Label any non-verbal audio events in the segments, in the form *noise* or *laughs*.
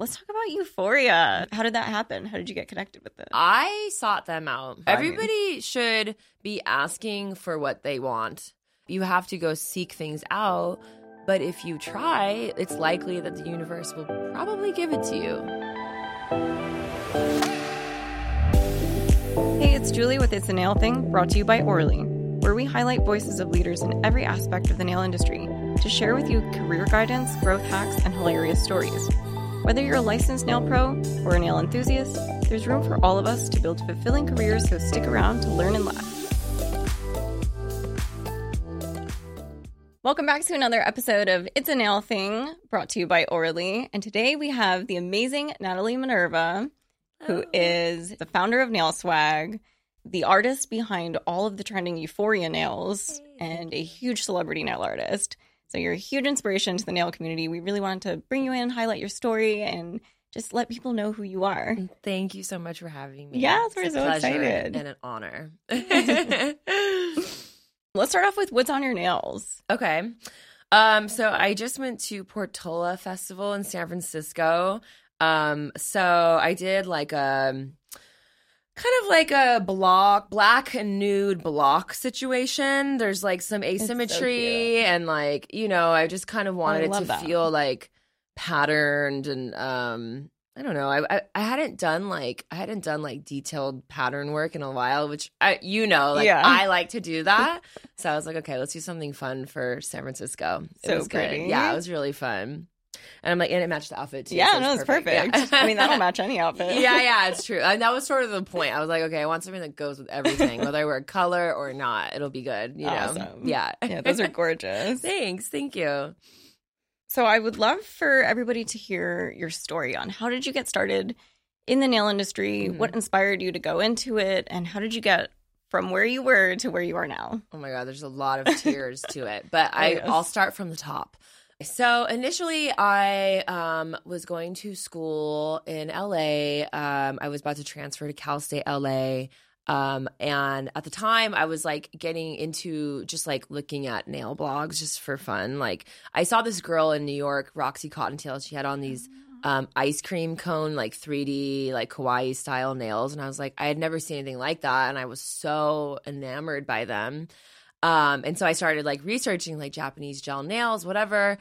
let's talk about Euphoria. How did that happen? How did you get connected with it? I sought them out. I mean- Everybody should be asking for what they want. You have to go seek things out. But if you try, it's likely that the universe will probably give it to you. Hey, it's Julie with It's a Nail Thing, brought to you by Orly, where we highlight voices of leaders in every aspect of the nail industry to share with you career guidance, growth hacks, and hilarious stories. Whether you're a licensed nail pro or a nail enthusiast, there's room for all of us to build fulfilling careers, so stick around to learn and laugh. Welcome back to another episode of It's a Nail Thing, brought to you by Orly. And today we have the amazing Natalie Minerva, who is the founder of Nail Swag, the artist behind all of the trending Euphoria nails, and a huge celebrity nail artist. So you're a huge inspiration to the nail community. We really wanted to bring you in, highlight your story, and just let people know who you are. Thank you so much for having me. Yes, we're so pleasure excited. And an honor. *laughs* *laughs* Let's start off with what's on your nails. Okay. Um, so I just went to Portola Festival in San Francisco. Um, so I did like a kind of like a block, black and nude block situation. There's like some asymmetry and like, you know, I just kind of wanted it to that. feel like patterned and um I don't know. I, I I hadn't done like I hadn't done like detailed pattern work in a while, which I you know like Yeah. I like to do that. *laughs* so I was like, okay, let's do something fun for San Francisco. It So was good. Yeah, it was really fun. And I'm like, and it matched the outfit too. Yeah, so no, it's perfect. Yeah. I mean, that'll match any outfit. *laughs* yeah, yeah, it's true. And that was sort of the point. I was like, okay, I want something that goes with everything, *laughs* whether I wear color or not. It'll be good. You know? Awesome. Yeah. Yeah, those are gorgeous. *laughs* Thanks. Thank you. So I would love for everybody to hear your story on how did you get started in the nail industry? Mhm. What inspired you to go into it? And how did you get from where you were to where you are now? Oh my god, there's a lot of tears to it, but I. I'll start from the top. So initially, I um, was going to school in LA. Um, I was about to transfer to Cal State LA. Um, and at the time, I was like getting into just like looking at nail blogs just for fun. Like, I saw this girl in New York, Roxy Cottontail. She had on these um, ice cream cone, like 3D, like kawaii style nails. And I was like, I had never seen anything like that. And I was so enamored by them. Um, and so I started like researching like Japanese gel nails, whatever.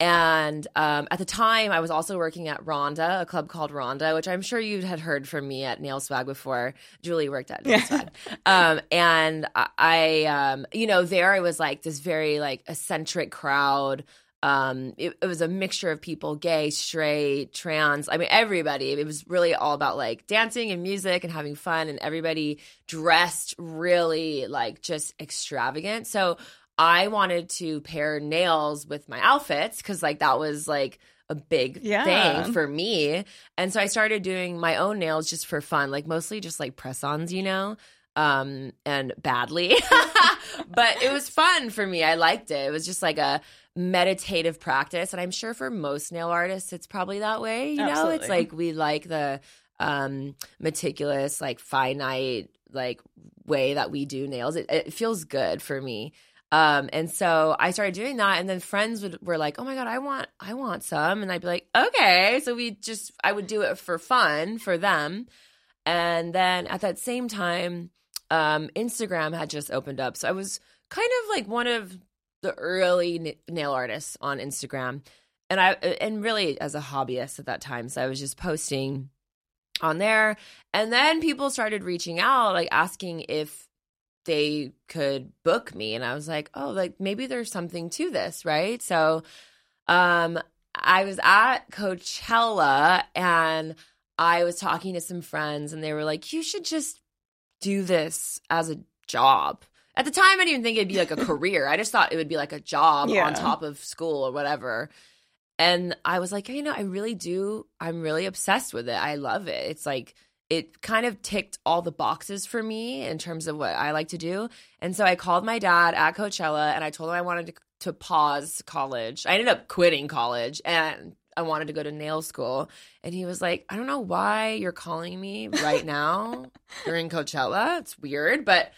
And um, at the time, I was also working at Rhonda, a club called Rhonda, which I'm sure you had heard from me at Nail Swag before. Julie worked at Nail Swag. Um, and I um, you know, there I was like this very like eccentric crowd. Um, it, it was a mixture of people, gay, straight, trans. I mean, everybody. It was really all about like dancing and music and having fun, and everybody dressed really like just extravagant. So I wanted to pair nails with my outfits because like that was like a big Yeah. thing for me. And so I started doing my own nails just for fun, like mostly just like press-ons, you know, um, and badly. *laughs* but it was fun for me. I liked it. It was just like a meditative practice. And I'm sure for most nail artists, it's probably that way. You know, Absolutely. it's like we like the um meticulous, like finite, like way that we do nails. It, it feels good for me. Um, and so I started doing that, and then friends would were like, "Oh my god, I want, I want some," and I'd be like, "Okay." So we just, I would do it for fun for them, and then at that same time, um, Instagram had just opened up, so I was kind of like one of the early n- nail artists on Instagram, and I, and really as a hobbyist at that time, so I was just posting on there, and then people started reaching out, like asking if they could book me and I was like, "Oh, like maybe there's something to this, right?" So um I was at Coachella and I was talking to some friends and they were like, "You should just do this as a job." At the time I didn't even think it'd be like a *laughs* career. I just thought it would be like a job Yeah. on top of school or whatever. And I was like, you know, I really do. I'm really obsessed with it. I love it. It's like it kind of ticked all the boxes for me in terms of what I like to do. And so I called my dad at Coachella and I told him I wanted to, to pause college. I ended up quitting college and I wanted to go to nail school. And he was like, I don't know why you're calling me right now *laughs* during Coachella. It's weird, but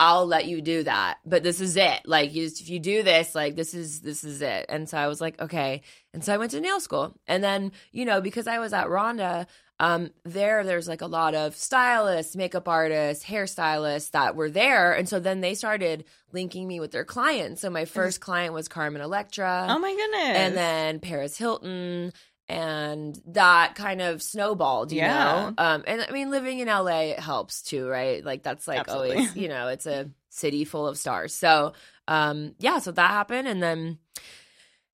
I'll let you do that. But this is it. Like you just, if you do this, like this is this is it. And so I was like, okay. And so I went to nail school. And then, you know, because I was at Rhonda, um, there there's like a lot of stylists, makeup artists, hairstylists that were there. And so then they started linking me with their clients. So my first client was Carmen Electra. Oh my goodness. And then Paris Hilton and that kind of snowballed, you Yeah. know. Um, and I mean, living in LA it helps too, right? Like that's like Absolutely. always, you know, it's a city full of stars. So, um, yeah, so that happened, and then,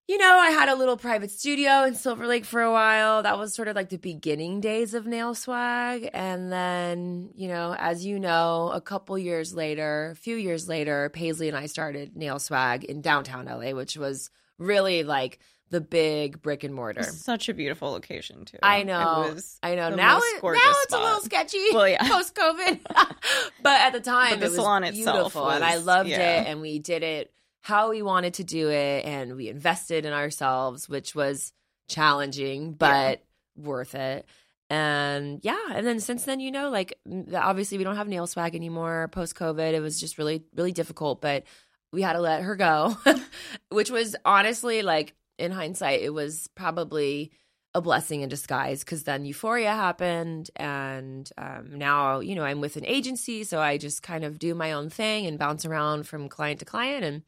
you know, I had a little private studio in Silver Lake for a while. That was sort of like the beginning days of Nail Swag, and then, you know, as you know, a couple years later, a few years later, Paisley and I started Nail Swag in downtown LA, which was really like the big brick and mortar. Such a beautiful location too. I know. It was I know. Now, it, now it's a little sketchy. Well, yeah. *laughs* post COVID, *laughs* *laughs* but at the time But the it was salon itself beautiful, and I loved yeah. it, and we did it how we wanted to do it, and we invested in ourselves, which was challenging but worth it. And yeah, and then since then, you know, like obviously we don't have nail swag anymore post COVID. It was just really, really difficult, but we had to let her go, which was honestly like in hindsight, it was probably a blessing in disguise because then euphoria happened and um, now you know i'm with an agency so i just kind of do my own thing and bounce around from client to client and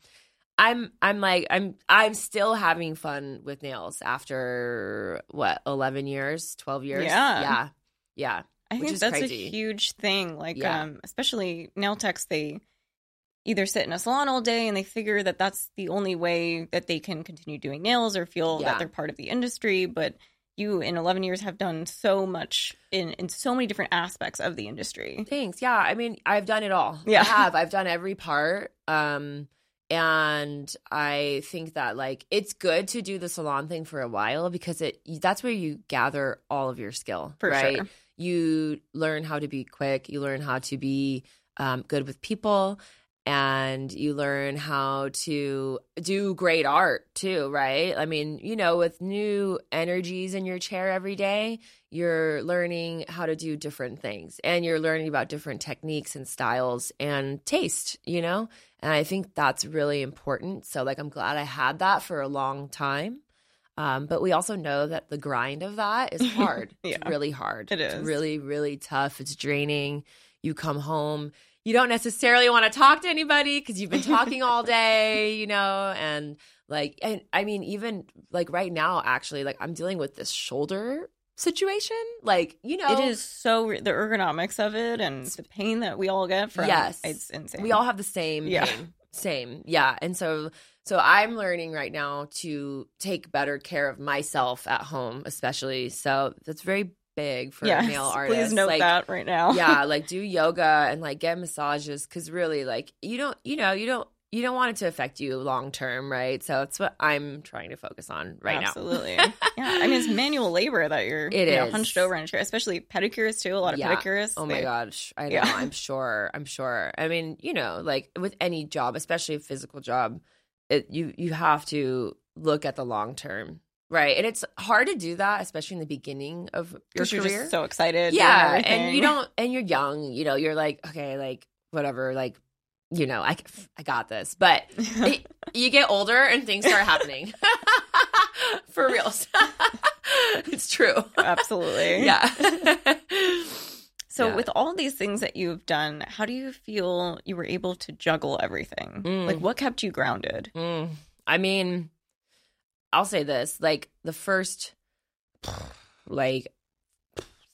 i'm i'm like i'm i'm still having fun with nails after what 11 years 12 years Yeah. yeah yeah I which think is that's crazy. a huge thing. Like, Yeah. um, especially nail techs, they either sit in a salon all day and they figure that that's the only way that they can continue doing nails or feel Yeah. that they're part of the industry. But you, in 11 years, have done so much in in so many different aspects of the industry. Thanks. Yeah, I mean, I've done it all. Yeah. I have. I've done every part. Um and I think that like it's good to do the salon thing for a while because it that's where you gather all of your skill, For right? sure. You learn how to be quick, you learn how to be um, good with people and you learn how to do great art too, right? I mean, you know, with new energies in your chair every day, you're learning how to do different things and you're learning about different techniques and styles and taste, you know? And I think that's really important. So, like, I'm glad I had that for a long time. Um, but we also know that the grind of that is *laughs* hard. It's Yeah. really hard. It It's really, really tough. It's draining. You come home, you don't necessarily want to talk to anybody because you've been talking all day, you know, and like, and I mean, even like right now, actually, like I'm dealing with this shoulder situation. Like, you know, It is so the ergonomics of it and the pain that we all get from Yes. it's insane. we all have the same Yeah. pain. Same. Yeah. And so so I'm learning right now to take better care of myself at home, especially. So that's very big for yes, male artists. Please note like, that right now. yeah, *laughs* like do yoga and like get massages because really, like you don't, you know, you don't, you don't want it to affect you long term, right? So it's what I'm trying to focus on right now. Absolutely. yeah. I mean, it's *laughs* manual labor that you're It you know, hunched over in a chair, especially pedicurists too. A lot of Yeah. pedicurists. Oh my gosh, I know. Yeah. I'm sure. I'm sure. I mean, you know, like with any job, especially a physical job, it, you you have to look at the long term, right? And it's hard to do that, especially in the beginning of your you're career. just so excited. yeah, and everything. you don't, and you're young. You know, you're like, okay, like whatever, like you know, I I got this, but *laughs* it- you get older and things start happening. *laughs* For real, *laughs* it's true. Absolutely. Yeah. So, Yeah. with all these things that you've done, how do you feel you were able to juggle everything? Mm. Like, what kept you grounded? Mm, I mean, I'll say this: like the first, like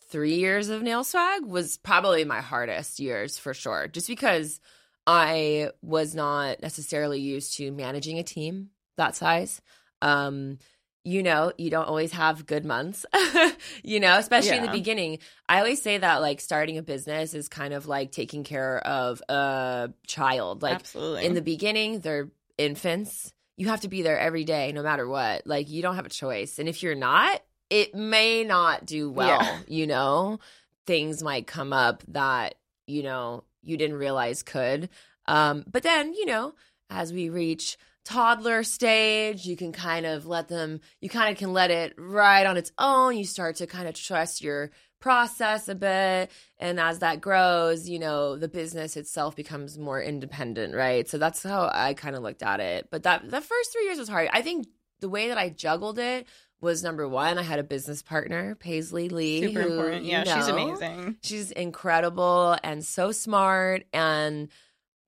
three years of nail swag was probably my hardest years for sure, just because I was not necessarily used to managing a team that size. Um, you know, you don't always have good months, *laughs* you know, especially in the beginning. I always say that like starting a business is kind of like taking care of a child. Like Absolutely. in the beginning they're infants you have to be there every day no matter what like you don't have a choice and if you're not it may not do well Yeah. you know things might come up that you know you didn't realize could um but then you know as we reach toddler stage. You can kind of let them, you kind of can let it ride on its own. You start to kind of trust your process a bit. And as that grows, you know, the business itself becomes more independent, right? So that's how I kind of looked at it. But that the first three years was hard. I think the way that I juggled it was number one. I had a business partner, Paisley Lee. Super who, important. you Yeah, she's amazing. She's incredible and so smart and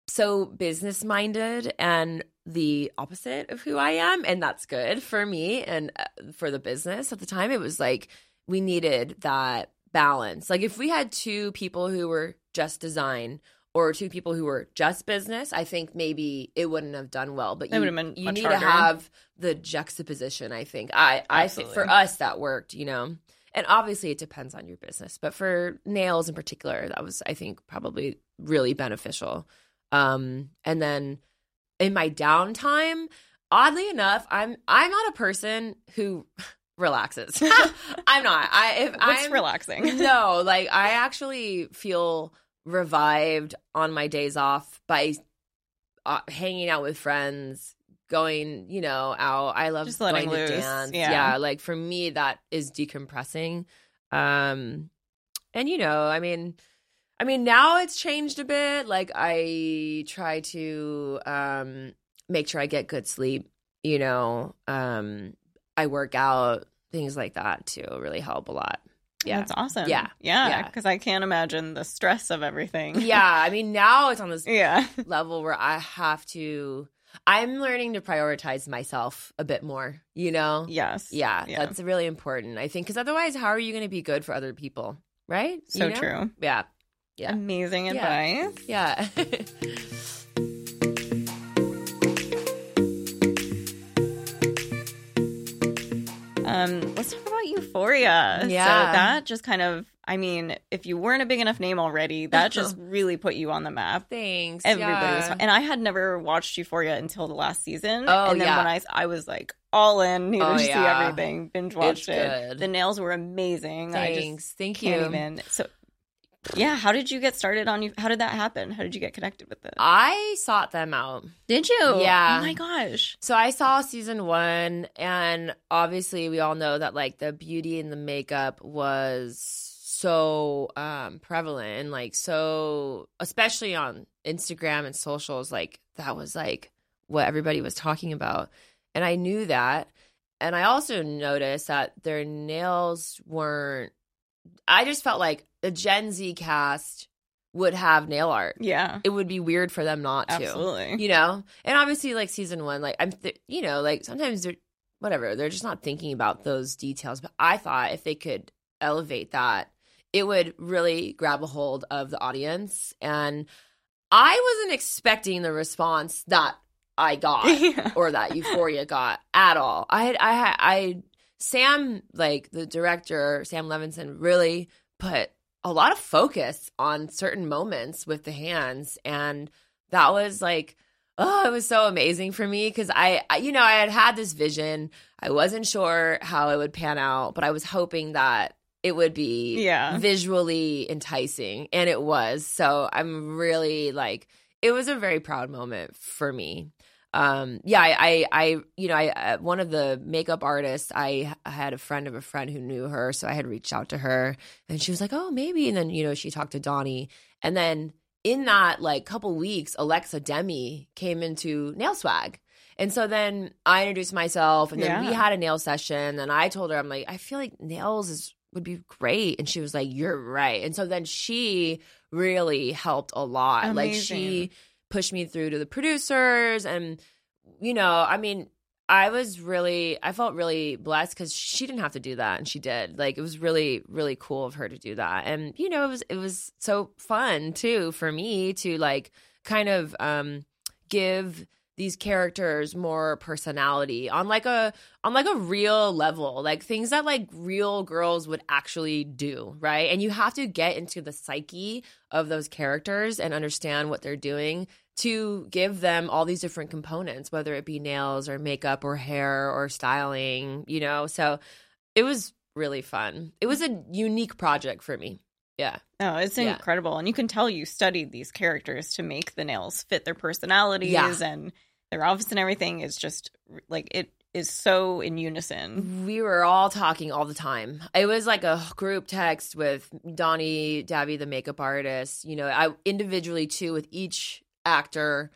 so business minded and the opposite of who I am. And that's good for me and uh, for the business at the time. It was like we needed that balance. Like if we had two people who were just design or two people who were just business, I think maybe it wouldn't have done well. But you, you need harder. to have the juxtaposition. I think I I think for us that worked. You know. And obviously, it depends on your business, but for nails in particular, that was, I think, probably really beneficial. Um, and then in my downtime, oddly enough, I'm I'm not a person who relaxes. *laughs* I'm not. I if What's I'm relaxing? *laughs* no, like I actually feel revived on my days off by uh, hanging out with friends, going, you know, out. I love Just letting going to loose, dance. yeah. like for me, that is decompressing. Um, and you know, I mean, I mean, now it's changed a bit. Like I try to um make sure I get good sleep. You know, um, I work out, things like that too, really help a lot. Yeah. That's awesome. Yeah. Yeah. Yeah. Because I can't imagine the stress of everything. *laughs* yeah, I mean now it's on this *laughs* Yeah. level where I have to I'm learning to prioritize myself a bit more, you know? Yes. Yeah, Yeah. that's really important. I think cuz otherwise how are you going to be good for other people, right? So You know? true. Yeah. Yeah. Amazing Yeah. advice. Yeah. *laughs* Um, let's talk about Euphoria. Yeah. So that just kind of, I mean, if you weren't a big enough name already, that just *laughs* really put you on the map. Thanks. Everybody yeah. was, and I had never watched Euphoria until the last season. Oh, and then yeah. when I, I was like all in, needed Oh, to see everything, binge watched it. The nails were amazing. Thanks. Thank you. even. So, yeah, how did you get started on you? How did that happen? How did you get connected with it? I sought them out. Did you? Yeah. Oh my gosh. So I saw season one, and obviously we all know that like the beauty and the makeup was so um prevalent and like so especially on Instagram and socials, like that was like what everybody was talking about. And I knew that. And I also noticed that their nails weren't I just felt like the Gen Z cast would have nail art. Yeah. It would be weird for them not to Absolutely. you know and obviously like season one like i'm th- you know like sometimes they're whatever they're just not thinking about those details but i thought if they could elevate that it would really grab a hold of the audience and i wasn't expecting the response that i got *laughs* Yeah. or that euphoria got at all i had i had i sam like the director sam levinson really put a lot of focus on certain moments with the hands. And that was like oh it was so amazing for me because I, I you know i had had this vision. I wasn't sure how it would pan out but i was hoping that it would be Yeah. visually enticing. And it was. So i'm really like it was a very proud moment for me um yeah i i, I you know i uh, one of the makeup artists I, had a friend of a friend who knew her so i had reached out to her and she was like oh maybe and then you know she talked to donnie and then in that like couple weeks alexa demie came into nail swag and so then i introduced myself and then we had a nail session and i told her i'm like i feel like nails is would be great and she was like you're right and so then she really helped a lot like she Amazing. Pushed me through to the producers and you know i mean i was really i felt really blessed because she didn't have to do that and she did. Like it was really really cool of her to do that. And you know it was it was so fun too for me to like kind of um give these characters more personality on like a on like a real level like things that like real girls would actually do right? And you have to get into the psyche of those characters and understand what they're doing to give them all these different components whether it be nails or makeup or hair or styling you know? So it was really fun. It was a unique project for me yeah No, it's Yeah. incredible. And you can tell you studied these characters to make the nails fit their personalities Yeah. and their office and everything is just like it is so in unison. We were all talking all the time. It was like a group text with Donnie Davy, the makeup artist. You know, I individually too with each actor.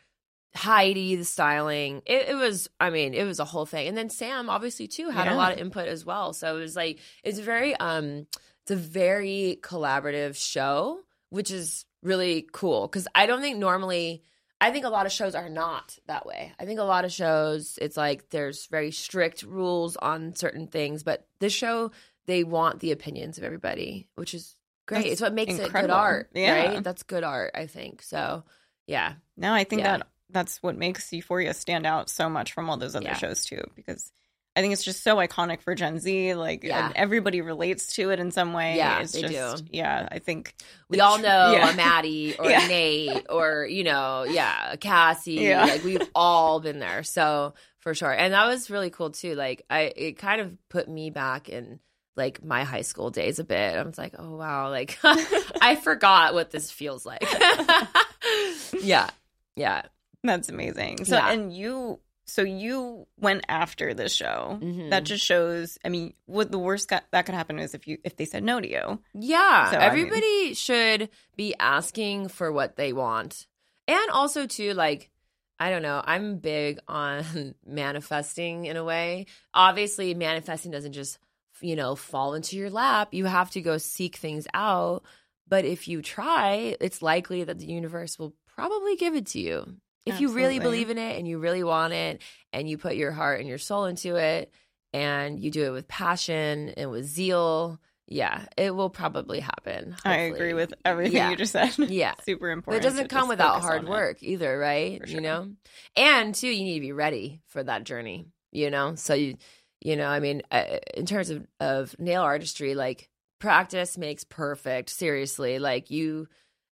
Heidi, the styling. It, it was, I mean, it was a whole thing. And then Sam, obviously, too, had Yeah. a lot of input as well. So it was like, it's very, um, it's a very collaborative show, which is really cool. Cause I don't think normally, I think a lot of shows are not that way. I think a lot of shows, it's like there's very strict rules on certain things, but this show, they want the opinions of everybody, which is great. That's it's what makes it good art, Yeah. right? That's good art, I think. So, yeah. No, I think Yeah. that that's what makes Euphoria stand out so much from all those other Yeah. shows too, because I think it's just so iconic for Gen Z. Like, Yeah. and everybody relates to it in some way. Yeah, it's they just, do. Yeah, I think we all know yeah. a Maddy *laughs* or Yeah. Nate or you know, yeah, Cassie. Yeah. Like we've all been there, so for sure. And that was really cool too. Like I, it kind of put me back in like my high school days a bit. I was like, oh wow, like *laughs* I forgot what this feels like. *laughs* yeah, yeah. that's amazing. So, and you, so you went after the show. Mhm. That just shows. I mean, what the worst got, that could happen is if you if they said no to you. Yeah, So, I mean- everybody should be asking for what they want. And also too like I don't know, I'm big on *laughs* manifesting in a way. Obviously, manifesting doesn't just, you know, fall into your lap. You have to go seek things out, but if you try, it's likely that the universe will probably give it to you. If you really believe in it and you really want it and you put your heart and your soul into it and you do it with passion and with zeal, yeah, it will probably happen. I agree with everything Yeah. you just said. *laughs* Yeah. super But important. it doesn't come without hard on it. work either, right? For You know? And too, you need to be ready for that journey, you know? So you you know, I mean, uh, in terms of of nail artistry, like practice makes perfect, seriously. Like you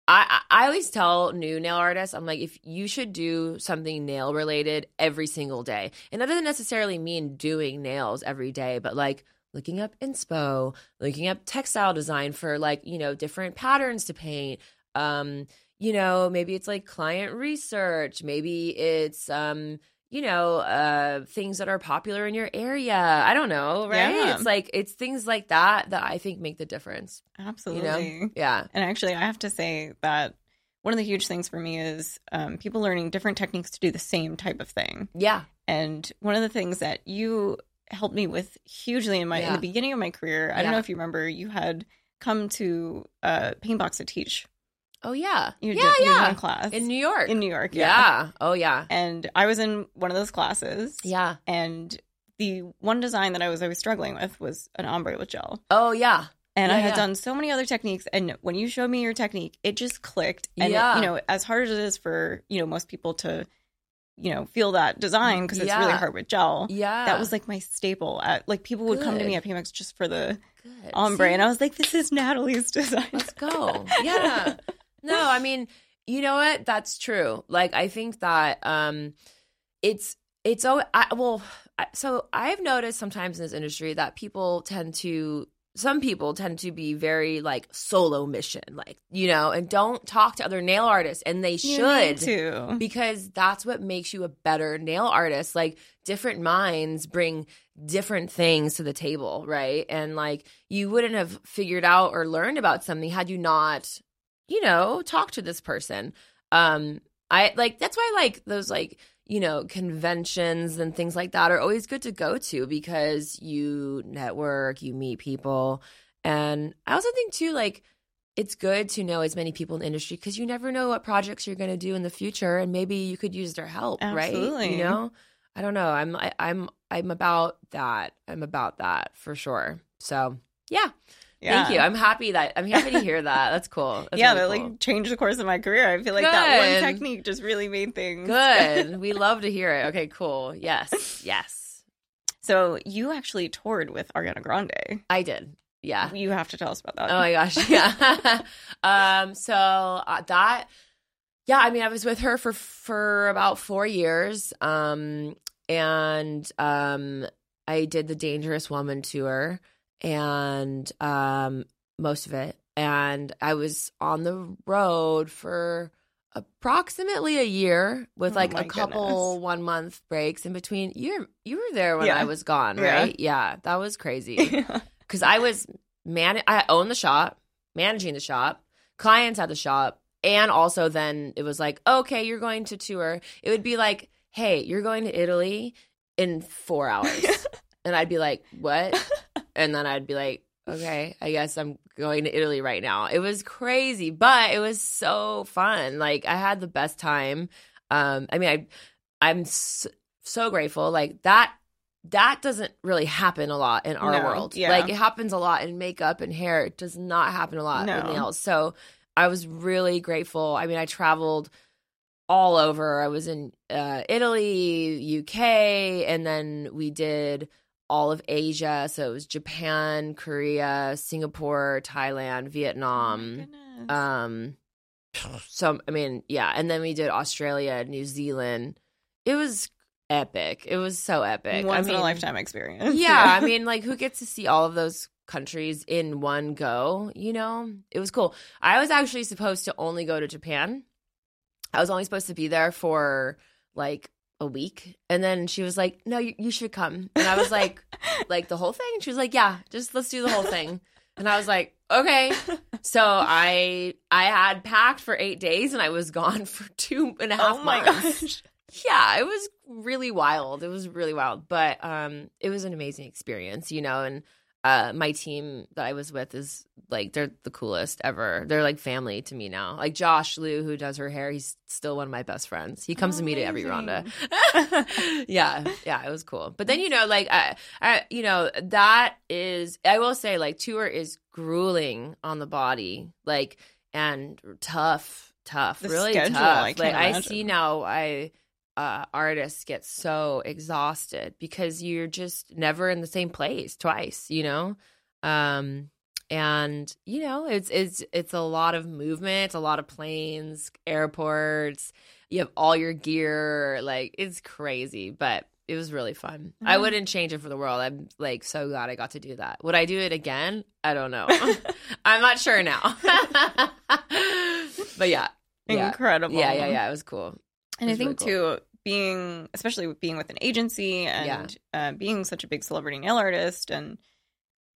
I, I always tell new nail artists, I'm like, if you should do something nail related every single day. And that doesn't necessarily mean doing nails every day, but like looking up inspo, looking up textile design for like, you know, different patterns to paint. Um, you know, maybe it's like client research, maybe it's um, you know, uh things that are popular in your area. I don't know, right? Yeah. It's like it's things like that that I think make the difference. Absolutely. You know? Yeah. And actually, I have to say that one of the huge things for me is um, people learning different techniques to do the same type of thing. Yeah. And one of the things that you helped me with hugely in my in the beginning of my career, I don't know if you remember, you had come to uh, Paintbox to teach. Oh yeah. You yeah, did, yeah. one class in New York. in New York. yeah. Yeah. Oh yeah. And I was in one of those classes. Yeah. And the one design that I was always struggling with was an ombre with gel. Oh yeah. And I had yeah. done so many other techniques, and when you showed me your technique, it just clicked. And it- you know, as hard as it is for you know most people to, you know, feel that design because it's really hard with gel. Yeah. That was like my staple. At, like people would come to me at PMX just for the good. ombre, See? and I was like, "This is Natalie's *laughs* design." Let's go. *laughs* Yeah. No, I mean, you know what? That's true. Like I think that um it's it's oh I well I, so I've noticed sometimes in this industry that people tend to some people tend to be very like solo mission like you know and don't talk to other nail artists and they should need to. because that's what makes you a better nail artist. Like different minds bring different things to the table, right? And like you wouldn't have figured out or learned about something had you not, you know, talk to this person. Um I like that's why like those like you know conventions and things like that are always good to go to because you network, you meet people. And I also think too like it's good to know as many people in the industry because you never know what projects you're going to do in the future and maybe you could use their help right? You know? I don't know. I'm I, i'm i'm about that. I'm about that for sure. So yeah, Yeah. thank you. I'm happy that i'm happy to hear that. That's cool. That's *laughs* yeah, really that cool. like changed the course of my career. I feel like that one technique just really made things good. *laughs* We love to hear it. Okay cool. Yes. Yes. So you actually toured with Ariana Grande. i did. Yeah. You have to tell us about that. Oh my gosh, *laughs* yeah. um, so uh, that, yeah, I mean, I was with her for for about four years, um, and um, I did the Dangerous Woman tour, and um, most of it, and I was on the road for approximately a year with Oh like my a couple goodness. one month breaks in between. You you were there when Yeah. I was gone, Yeah. right? Yeah, that was crazy *laughs* because I was man. I owned the shop, managing the shop, clients at the shop, and also then it was like, okay, you're going to tour. It would be like, hey, you're going to Italy in four *laughs* hours, and I'd be like, what? *laughs* And then I'd be like, okay, I guess I'm going to Italy right now. It was crazy, but it was so fun. Like I had the best time. Um, I mean, I I'm so, so grateful. Like that that doesn't really happen a lot in our No, world. yeah. Like it happens a lot in makeup and hair. It does not happen a lot No. in nails. So I was really grateful. I mean, I traveled all over. I was in uh, Italy, UK, and then we did all of Asia. So it was Japan, Korea, Singapore, Thailand, Oh Vietnam. goodness. um, so I mean, yeah, and then we did Australia, New Zealand. It was epic. It was so epic. Once I mean, in a lifetime experience. yeah, I mean, like who gets to see all of those countries in one go? You know, it was cool. I was actually supposed to only go to Japan. I was only supposed to be there for like a week, and then she was like, "No, you, you should come." And I was like, *laughs* "Like the whole thing?" And she was like, "Yeah, just let's do the whole thing." And I was like, "Okay." *laughs* So I I had packed for eight days, and I was gone *laughs* for two and a half oh my months gosh. yeah, it was really wild. It was really wild, but um, it was an amazing experience, you know. And uh, my team that I was with is like they're the coolest ever. They're like family to me now. Like Josh Liu, who does her hair, he's still one of my best friends. He comes to me to every Rhonda. *laughs* *laughs* yeah, yeah, it was cool. But then you know, like I, I, you know, that is I will say like tour is grueling on the body, like and tough, tough, The really schedule, tough. Like I see now, I uh, artists get so exhausted because you're just never in the same place twice, you know. Um, and you know, it's it's it's a lot of movement, a lot of planes, airports. You have all your gear, like it's crazy, but it was really fun. I Mhm. wouldn't change it for the world. I'm like so glad I got to do that. Would I do it again? I don't know. *laughs* *laughs* I'm not sure now. *laughs* but yeah. Incredible. Yeah, yeah, yeah. It was cool. And I think really too, being especially with being with an agency and uh, being such a big celebrity nail artist and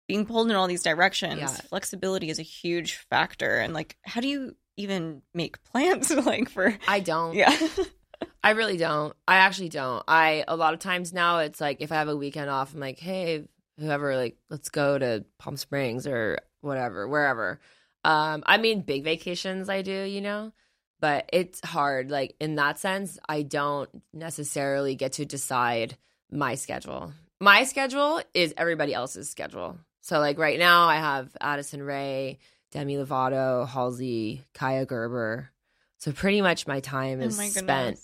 being pulled in all these directions, Yeah. flexibility is a huge factor. And like, how do you even make plans *laughs* like for? I don't. Yeah, *laughs* I really don't. I actually don't. I a lot of times now it's like if I have a weekend off, I'm like, hey, whoever, like, let's go to Palm Springs or whatever, wherever. Um, I mean, big vacations I do, you know, but it's hard. Like in that sense, I don't necessarily get to decide my schedule. My schedule is everybody else's schedule. So like right now, I have Addison Rae, Demi Lovato, Halsey, Kaia Gerber. So pretty much my time oh is my spent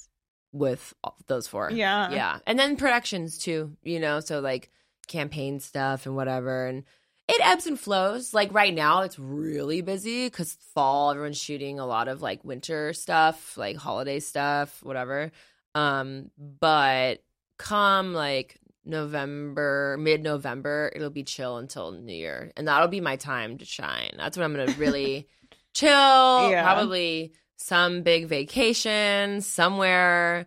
with those four. Yeah, Yeah. And then productions too, you know, so like campaign stuff and whatever. And it ebbs and flows. Like right now, it's really busy because fall, everyone's shooting a lot of like winter stuff, like holiday stuff, whatever. Um, but come like November, mid November, it'll be chill until New Year. And that'll be my time to shine. That's when I'm going to really *laughs* chill. Yeah. Probably some big vacation somewhere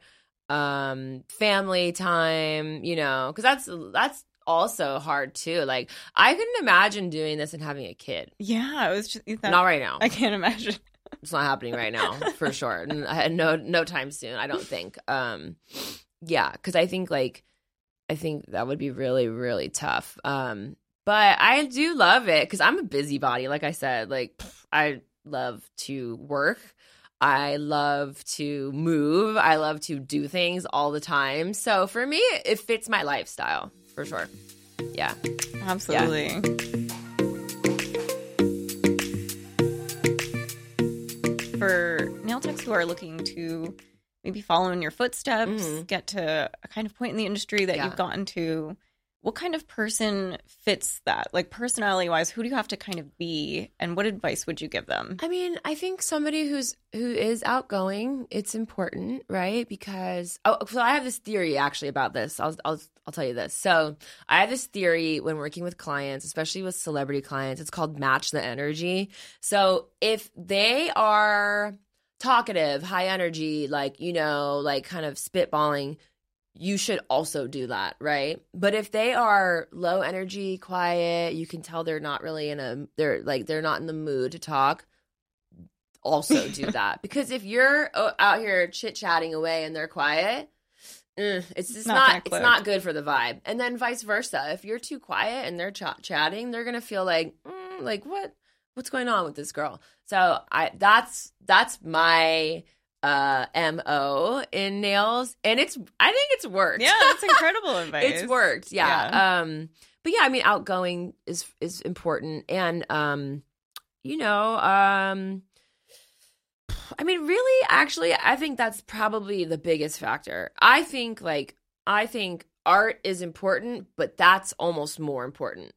um family time you know because that's that's also hard too. Like i couldn't imagine doing this and having a kid. Yeah. it was just that, not right now. I can't imagine. it's not happening right now for *laughs* sure. And no no time soon i don't think. Um yeah because i think like i think that would be really really tough. Um but i do love it because i'm a busybody like i said like i love to work. I love to move. I love to do things all the time. So for me it fits my lifestyle for sure yeah Absolutely. For nail techs who are looking to maybe follow in your footsteps, Mhm. get to a kind of point in the industry that Yeah. you've gotten to, what kind of person fits that? Like personality wise, who do you have to kind of be and what advice would you give them? I mean, I think somebody who's who is outgoing, it's important, right? Because oh, so I have this theory actually about this. I'll I'll I'll tell you this. So I have this theory when working with clients, especially with celebrity clients. It's called match the energy. So if they are talkative, high energy, like, you know, like kind of spitballing, you should also do that, right? But if they are low energy, quiet, you can tell they're not really in a they're like they're not in the mood to talk, also do *laughs* that. Because if you're out here chit-chatting away and they're quiet, eh, it's just Not not, it's not good for the vibe. And then vice versa. If you're too quiet and they're ch- chatting, they're going to feel like mm, like what what's going on with this girl? So I that's that's my uh mo in nails and it's i think it's worked Yeah, that's incredible *laughs* advice. it's worked yeah. um but yeah i mean outgoing is is important and um you know um i mean really actually i think that's probably the biggest factor. I think like i think art is important but that's almost more important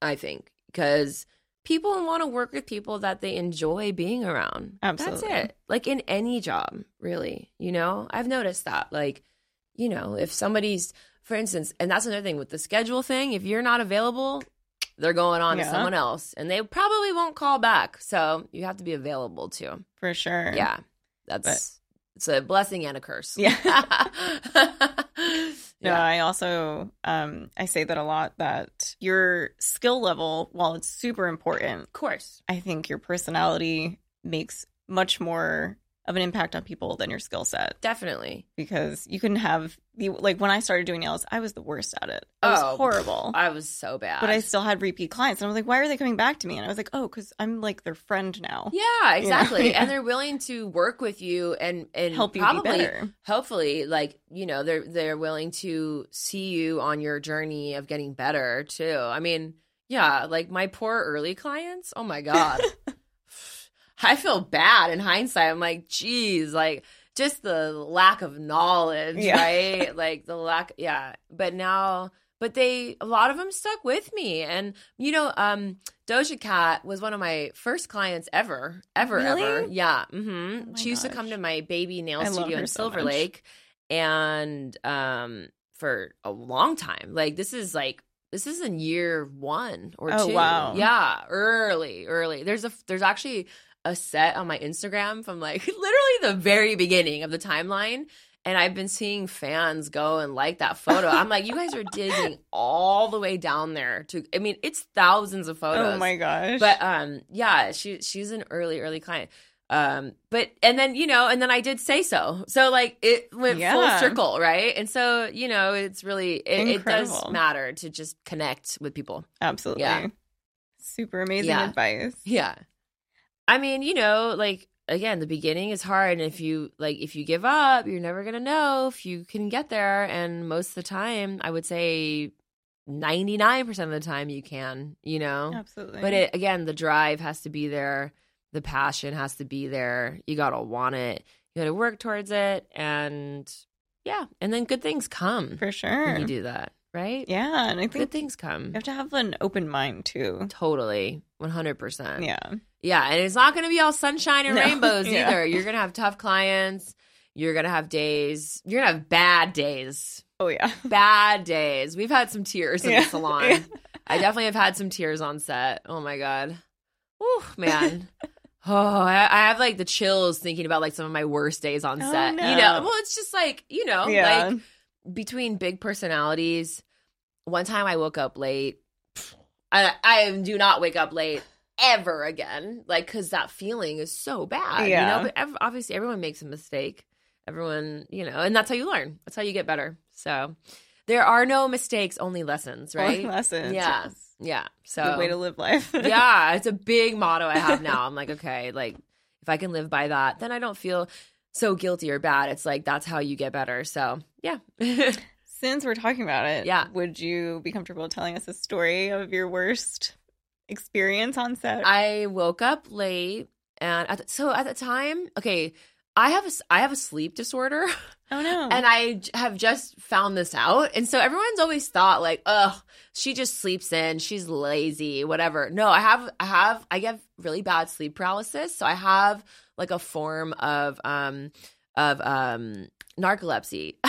i think because people want to work with people that they enjoy being around. Absolutely. that's it. Like in any job really you know? I've noticed that like you know if somebody's for instance and that's another thing with the schedule thing if you're not available they're going on Yeah. to someone else and they probably won't call back so you have to be available too For sure. yeah that's it's a blessing and a curse Yeah. *laughs* No, yeah I also um I say that a lot that your skill level, while it's super important, of course I think your personality makes much more of an impact on people than your skill set definitely because you can have the like when I started doing nails, I was the worst at it. I was Oh, horrible. i was so bad but I still had repeat clients and I was like, why are they coming back to me? And I was like, oh, because I'm like their friend now. Yeah, exactly. *laughs* Yeah. And they're willing to work with you and and Help you probably, be better. Hopefully, like you know, they're they're willing to see you on your journey of getting better too. I mean, yeah, like my poor early clients. Oh my god, *laughs* I feel bad in hindsight. I'm like, geez, like just the lack of knowledge, Yeah. right? *laughs* like the lack, yeah. But now. But they, a lot of them stuck with me, and you know, um, Doja Cat was one of my first clients ever, ever, Really? ever. Yeah. Mm-hmm. Oh she used to come to my baby nail I studio in Silver much. Lake, and um, for a long time. Like this is like this is in year one or Oh, two. wow. Yeah, early, early. There's a there's actually a set on my Instagram from like *laughs* literally the very beginning of the timeline. And I've been seeing fans go and like that photo. I'm like, you guys are *laughs* digging all the way down there to. I mean, it's thousands of photos. Oh my gosh. But um, yeah, she she's an early early client. Um, but and then you know, and then I did say so. So like it went full circle, right? And so you know, it's really it, it does matter to just connect with people. Absolutely. Yeah. Super amazing Yeah. advice. Yeah. I mean, you know, like again, the beginning is hard and if you like if you give up, you're never going to know if you can get there and most of the time, I would say 99% of the time you can, you know. Absolutely. But it again, the drive has to be there, the passion has to be there. You got to want it. You got to work towards it and yeah, and then good things come for sure. you do that, right? Yeah, and I think Good things come. you have to have an open mind too. Totally. 100%. Yeah. Yeah, and it's not going to be all sunshine and No. *laughs* rainbows Yeah. either. You're going to have tough clients. You're going to have days. You're going to have bad days. Oh yeah. Bad days. We've had some tears in Yeah. the salon. Yeah. I definitely have had some tears on set. Oh my god. Whew, man. *laughs* Oh, I, I have like the chills thinking about like some of my worst days on Oh, set. no. You know, well, it's just like you know, yeah. like between big personalities. One time I woke up late. I I do not wake up late ever again. Like because that feeling is so bad. You Yeah. know, but ev- obviously everyone makes a mistake. Everyone, you know, and that's how you learn. That's how you get better. So there are no mistakes, only lessons, right? Lessons. Yeah. yes. Yeah. So Good way to live life. *laughs* yeah, it's a big motto I have now. I'm like, okay, like if I can live by that, then I don't feel so guilty or bad. It's like that's how you get better. So yeah. *laughs* Since we're talking about it, Yeah. would you be comfortable telling us a story of your worst experience on set? I woke up late and at the, so at the time, okay, I have a I have a sleep disorder. *laughs* oh no. And I j- have just found this out. And so everyone's always thought like, oh, she just sleeps in, she's lazy, whatever. No, I have I have I get really bad sleep paralysis. So I have like a form of um of um narcolepsy. *laughs*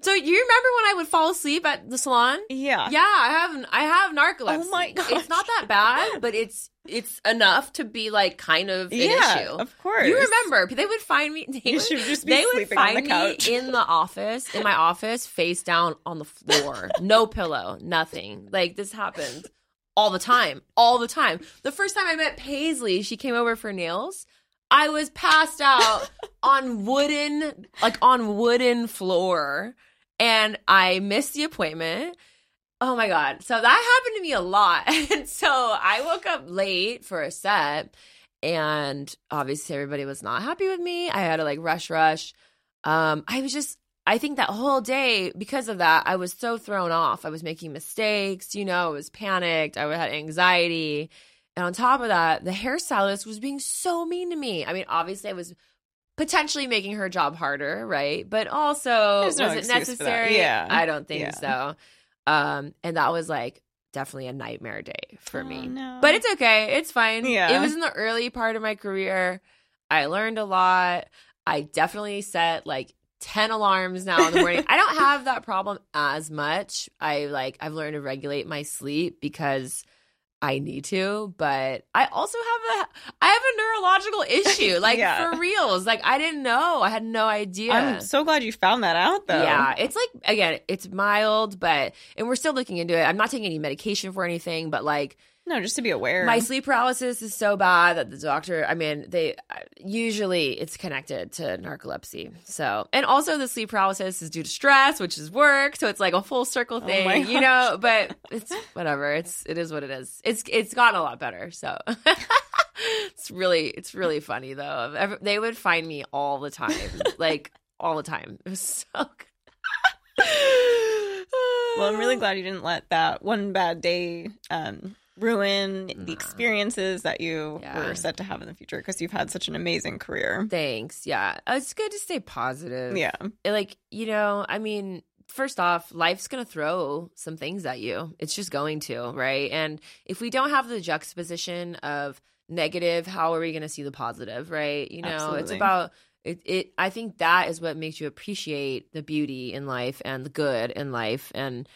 so you remember when I would fall asleep at the salon? Yeah. Yeah, I have I have narcolepsy. Oh my god. It's not that bad, but it's it's enough to be like kind of an yeah, issue. of course. You remember they would find me. *laughs* They You would, should just be they would sleeping on the couch. me in the office, in my office, face down on the floor, no pillow, nothing. Like this happened all the time, all the time. The first time I met Paisley, she came over for nails. I was passed out *laughs* on wooden, like on wooden floor, and I missed the appointment. Oh my god! So that happened to me a lot, *laughs* and so I woke up late for a set, and obviously everybody was not happy with me. I had to like rush, rush. Um, I was just, I think that whole day because of that, I was so thrown off. I was making mistakes, you know, I was panicked. I had anxiety, and on top of that, the hairstylist was being so mean to me. I mean, obviously, I was potentially making her job harder, right? But also, There's no was it excuse for that. necessary? Yeah. I don't think Yeah. so. Um, and that was like definitely a nightmare day for Oh, me. no. But it's okay. It's fine. Yeah. It was in the early part of my career. I learned a lot. I definitely set like 10 alarms now in the morning. *laughs* I don't have that problem as much. I like I've learned to regulate my sleep because I need to, but I also have a I have a neurological *laughs* issue. Like Yeah. for reals. Like I didn't know. I had no idea. I'm so glad you found that out, though. Yeah, it's like again, it's mild, but and we're still looking into it. I'm not taking any medication for anything, but like No, just to be aware. my sleep paralysis is so bad that the doctor, I mean, they usually it's connected to narcolepsy. So, and also the sleep paralysis is due to stress, which is work. So it's like a full circle Oh thing, my you know, but it's whatever. It's, it is what it is. It's, it's gotten a lot better. So *laughs* it's really, it's really funny though. They would find me all the time, *laughs* like all the time. It was so good. Well, I'm really glad you didn't let that one bad day um, ruin Nah. the experiences that you Yeah. were set to have in the future because you've had such an amazing career. Thanks. Yeah. Uh, it's good to stay positive. Yeah. like you know i mean first off life's gonna throw some things at you it's just going to right and if we don't have the juxtaposition of negative how are we gonna see the positive right you know it's about it, it i think that is what makes you appreciate the beauty in life and the good in life and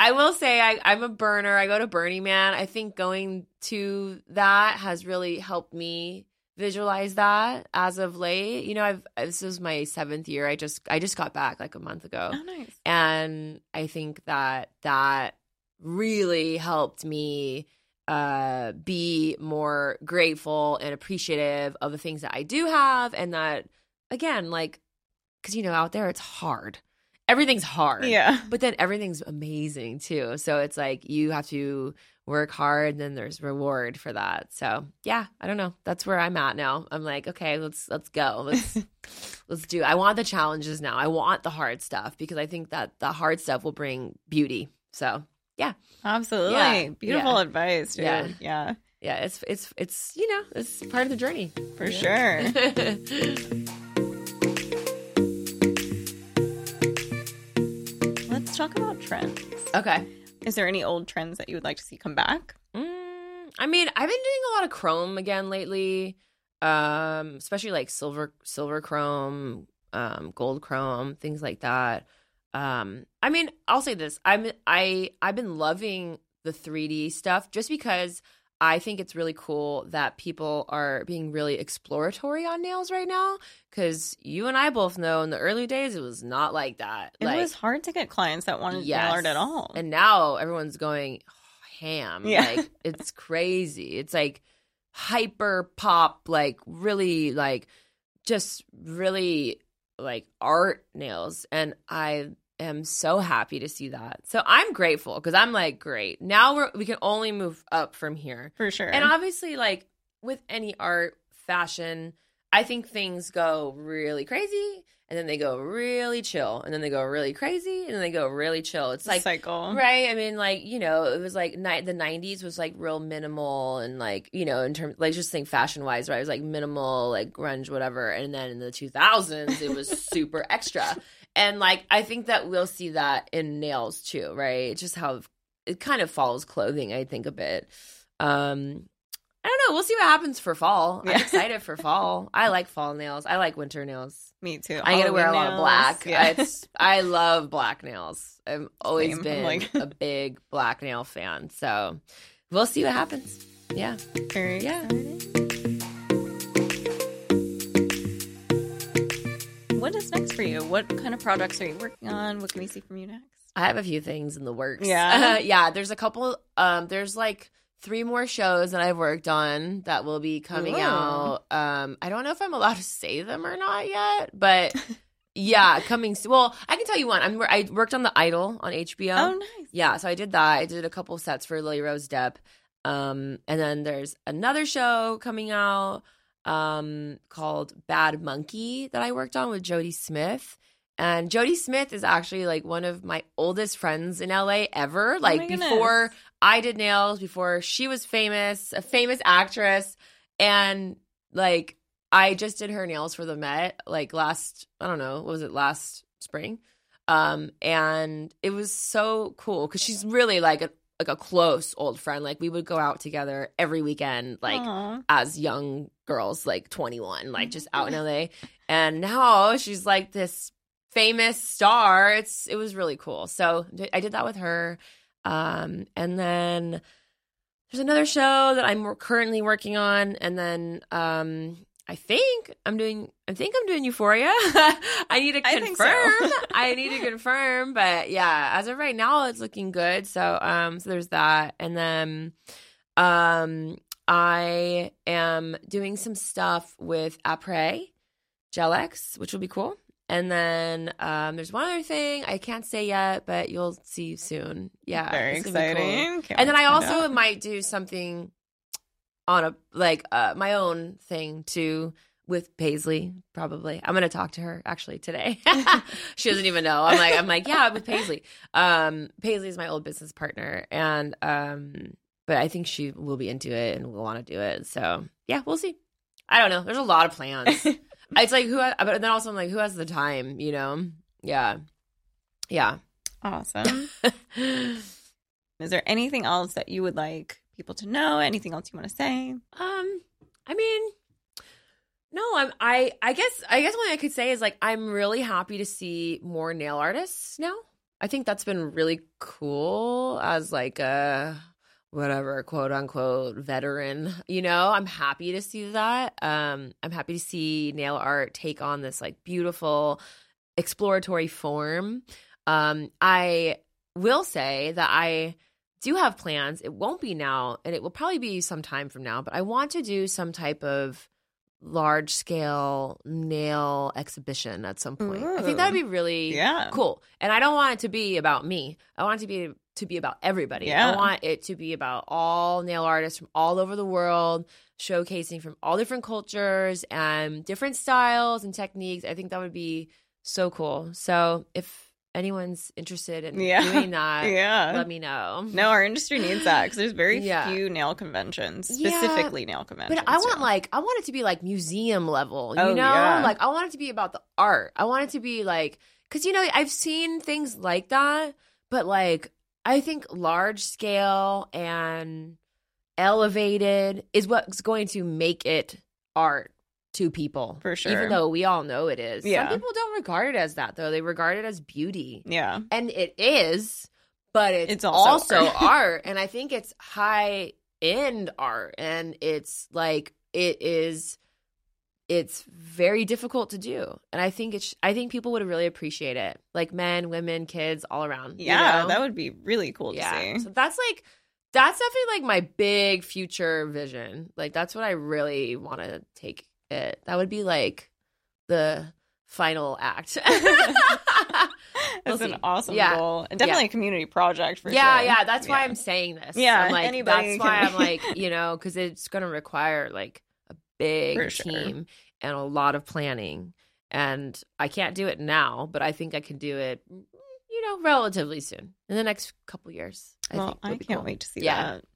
I will say I, I'm a burner. I go to Burning Man. I think going to that has really helped me visualize that as of late. You know, I've this is my seventh year. I just I just got back like a month ago, Oh, nice. and I think that that really helped me uh be more grateful and appreciative of the things that I do have, and that again, like, because you know, out there it's hard. Everything's hard Yeah. but then everything's amazing too. So it's like you have to work hard, and then there's reward for that. So yeah, I don't know. That's where I'm at now. I'm like, okay, let's let's go. Let's *laughs* let's do. I want the challenges now. I want the hard stuff because I think that the hard stuff will bring beauty. So yeah. Absolutely. Yeah. Beautiful Yeah. advice, dude. Yeah. Yeah. yeah, it's it's it's you know it's part of the journey For sure. *laughs* talk about trends. okay. Is there any old trends that you would like to see come back? Mm, I mean, I've been doing a lot of chrome again lately, um, especially like silver, silver chrome, um, gold chrome, things like that. Um, I mean, I'll say this: I'm I I've been loving the 3D stuff just because I think it's really cool that people are being really exploratory on nails right now. Because you and I both know in the early days it was not like that. It like, was hard to get clients that wanted Yes. nail art at all. and now everyone's going ham. Yeah. Like it's *laughs* crazy. It's like hyper pop, like really like just really like art nails. And I am so happy to see that. So I'm grateful because I'm like, great. Now we're we can only move up from here. For sure. And obviously, like with any art, fashion, I think things go really crazy and then they go really chill and then they go really crazy and then they go really chill. It's like cycle. Right. I mean, like, you know, it was like ni- the 90s was like real minimal and like, you know, in terms, like, just think fashion wise, right? It was like minimal, like grunge, whatever. And then in the 2000s, it was *laughs* super extra. And like, I think that we'll see that in nails too, right? It's just how it kind of follows clothing, I think, a bit. Um, I don't know. We'll see what happens for fall. Yeah. I'm excited for *laughs* fall. I like fall nails. I like winter nails. Me too. I gotta wear a lot of black. Yeah. It's I love black nails. I've always Same. been Like- a big black nail fan. So we'll see what happens. Yeah. Very Yeah. exciting. What is next for you? What kind of projects are you working on? What can we see from you next? I have a few things in the works. Yeah? *laughs* yeah. There's a couple. Um, there's like three more shows that I've worked on that will be coming Ooh. out. Um, I don't know if I'm allowed to say them or not yet, but *laughs* yeah, coming. s- Well, I can tell you one. I'm. I worked on the Idol on HBO. oh, nice. Yeah, so I did that. I did a couple sets for Lily Rose Depp. Um, and then there's another show coming out um, called Bad Monkey that I worked on with Jodie Smith. And Jodie Smith is actually like one of my oldest friends in LA ever. Like Oh before I did nails, before she was famous, a famous actress. And like I just did her nails for the Met like last, I don't know, what was it, last spring? Um, and it was so cool because she's really like a like a close old friend. Like we would go out together every weekend, like Aw. as young girls, like 21, like just out in *laughs* LA. And now she's like this famous star. It's it was really cool. So I did that with her. Um, and then there's another show that I'm currently working on, and then um, I think I'm doing. I think I'm doing Euphoria. *laughs* I need to I so. confirm. *laughs* I need to confirm, but yeah, as of right now, it's looking good. So um, so there's that, and then um, I am doing some stuff with Après Gel-X, which will be cool. And then um, there's one other thing I can't say yet, but you'll see soon. Yeah, Very it's cool. exciting. And then I also out. might do something on a like uh, my own thing too with Paisley. Probably, I'm gonna talk to her actually today. *laughs* she doesn't even know. I'm like, I'm like, yeah, with Paisley. Um, Paisley is my old business partner, and um, but I think she will be into it and will want to do it. So yeah, we'll see. I don't know. There's a lot of plans. *laughs* it's like who, ha- but then also I'm like, who has the time? You know? Yeah, yeah. awesome. *laughs* Is there anything else that you would like people to know? Anything else you want to say? Um, I mean, no, I'm. I I guess I guess what I could say is like I'm really happy to see more nail artists now. I think that's been really cool as like a whatever quote unquote veteran. You know, I'm happy to see that. Um, I'm happy to see nail art take on this like beautiful exploratory form. Um, I will say that I do have plans. It won't be now, and it will probably be some time from now, but I want to do some type of large scale nail exhibition at some point. I think that'd be really Yeah. cool. And I don't want it to be about me. I want it to be to be about everybody. Yeah. I want it to be about all nail artists from all over the world, showcasing from all different cultures and different styles and techniques. I think that would be so cool. So if anyone's interested in Yeah. doing *laughs* that, Yeah. let me know. No, our industry needs that because there's very Yeah. few nail conventions, Yeah, specifically nail conventions. But I want like I want it to be like museum level, you Oh, know? yeah. Like I want it to be about the art. I want it to be like cuz you know, I've seen things like that, but like I think large scale and elevated is what's going to make it art to people. For sure. Even though we all know it is. Yeah. Some people don't regard it as that though. They regard it as beauty. yeah, And it is, but it's, It's also also, art. *laughs* art. And I think it's high end art. And it's like, it is, it's very difficult to do. And I think it's, I think people would really appreciate it. Like men, women, kids, all around. you yeah, know? that would be really cool to yeah. see. So that's like, that's definitely like my big future vision. Like, that's what I really want to take it. That would be like the final act. *laughs* We'll That's an awesome Yeah. goal, and definitely Yeah. a community project for yeah, sure. yeah. That's why Yeah. I'm saying this. Yeah, I'm like, anybody that's why I'm like, you know, because it's going to require like a big For sure. team and a lot of planning. And I can't do it now, but I think I can do it, you know, relatively soon in the next couple years. I well, think I can't cool. wait to see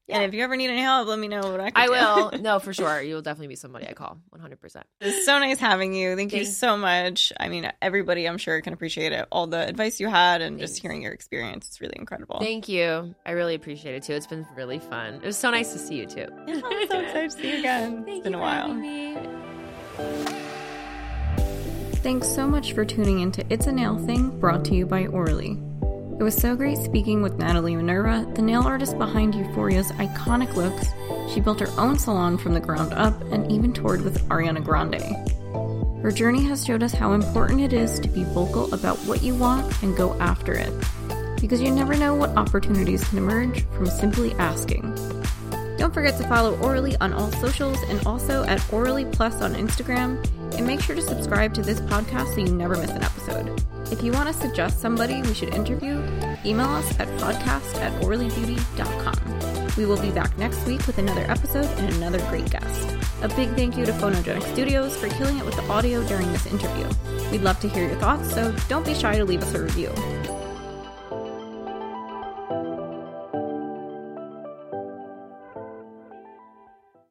Yeah. And if you ever need any help, let me know what I can I do. will. *laughs* No, for sure. You will definitely be somebody I call 100%. It's so nice having you. Thank you so much. I mean, everybody I'm sure can appreciate it. All the advice you had and just hearing your experience. It's really incredible. Thank you. I really appreciate it too. It's been really fun. It was so nice to see you too. Yeah, I'm so excited to *laughs* see you again. Thank it's been you a while. me. Thanks so much for tuning into It's a Nail Thing brought to you by Orly. It was so great speaking with Natalie Minerva, the nail artist behind Euphoria's iconic looks. She built her own salon from the ground up and even toured with Ariana Grande. Her journey has showed us how important it is to be vocal about what you want and go after it. Because you never know what opportunities can emerge from simply asking. Don't forget to follow Orly on all socials and also at Orly Plus on Instagram. And make sure to subscribe to this podcast so you never miss an episode. If you want to suggest somebody we should interview, email us at podcast at orlybeauty.com. We will be back next week with another episode and another great guest. A big thank you to Phonogenic Studios for killing it with the audio during this interview. We'd love to hear your thoughts, so don't be shy to leave us a review.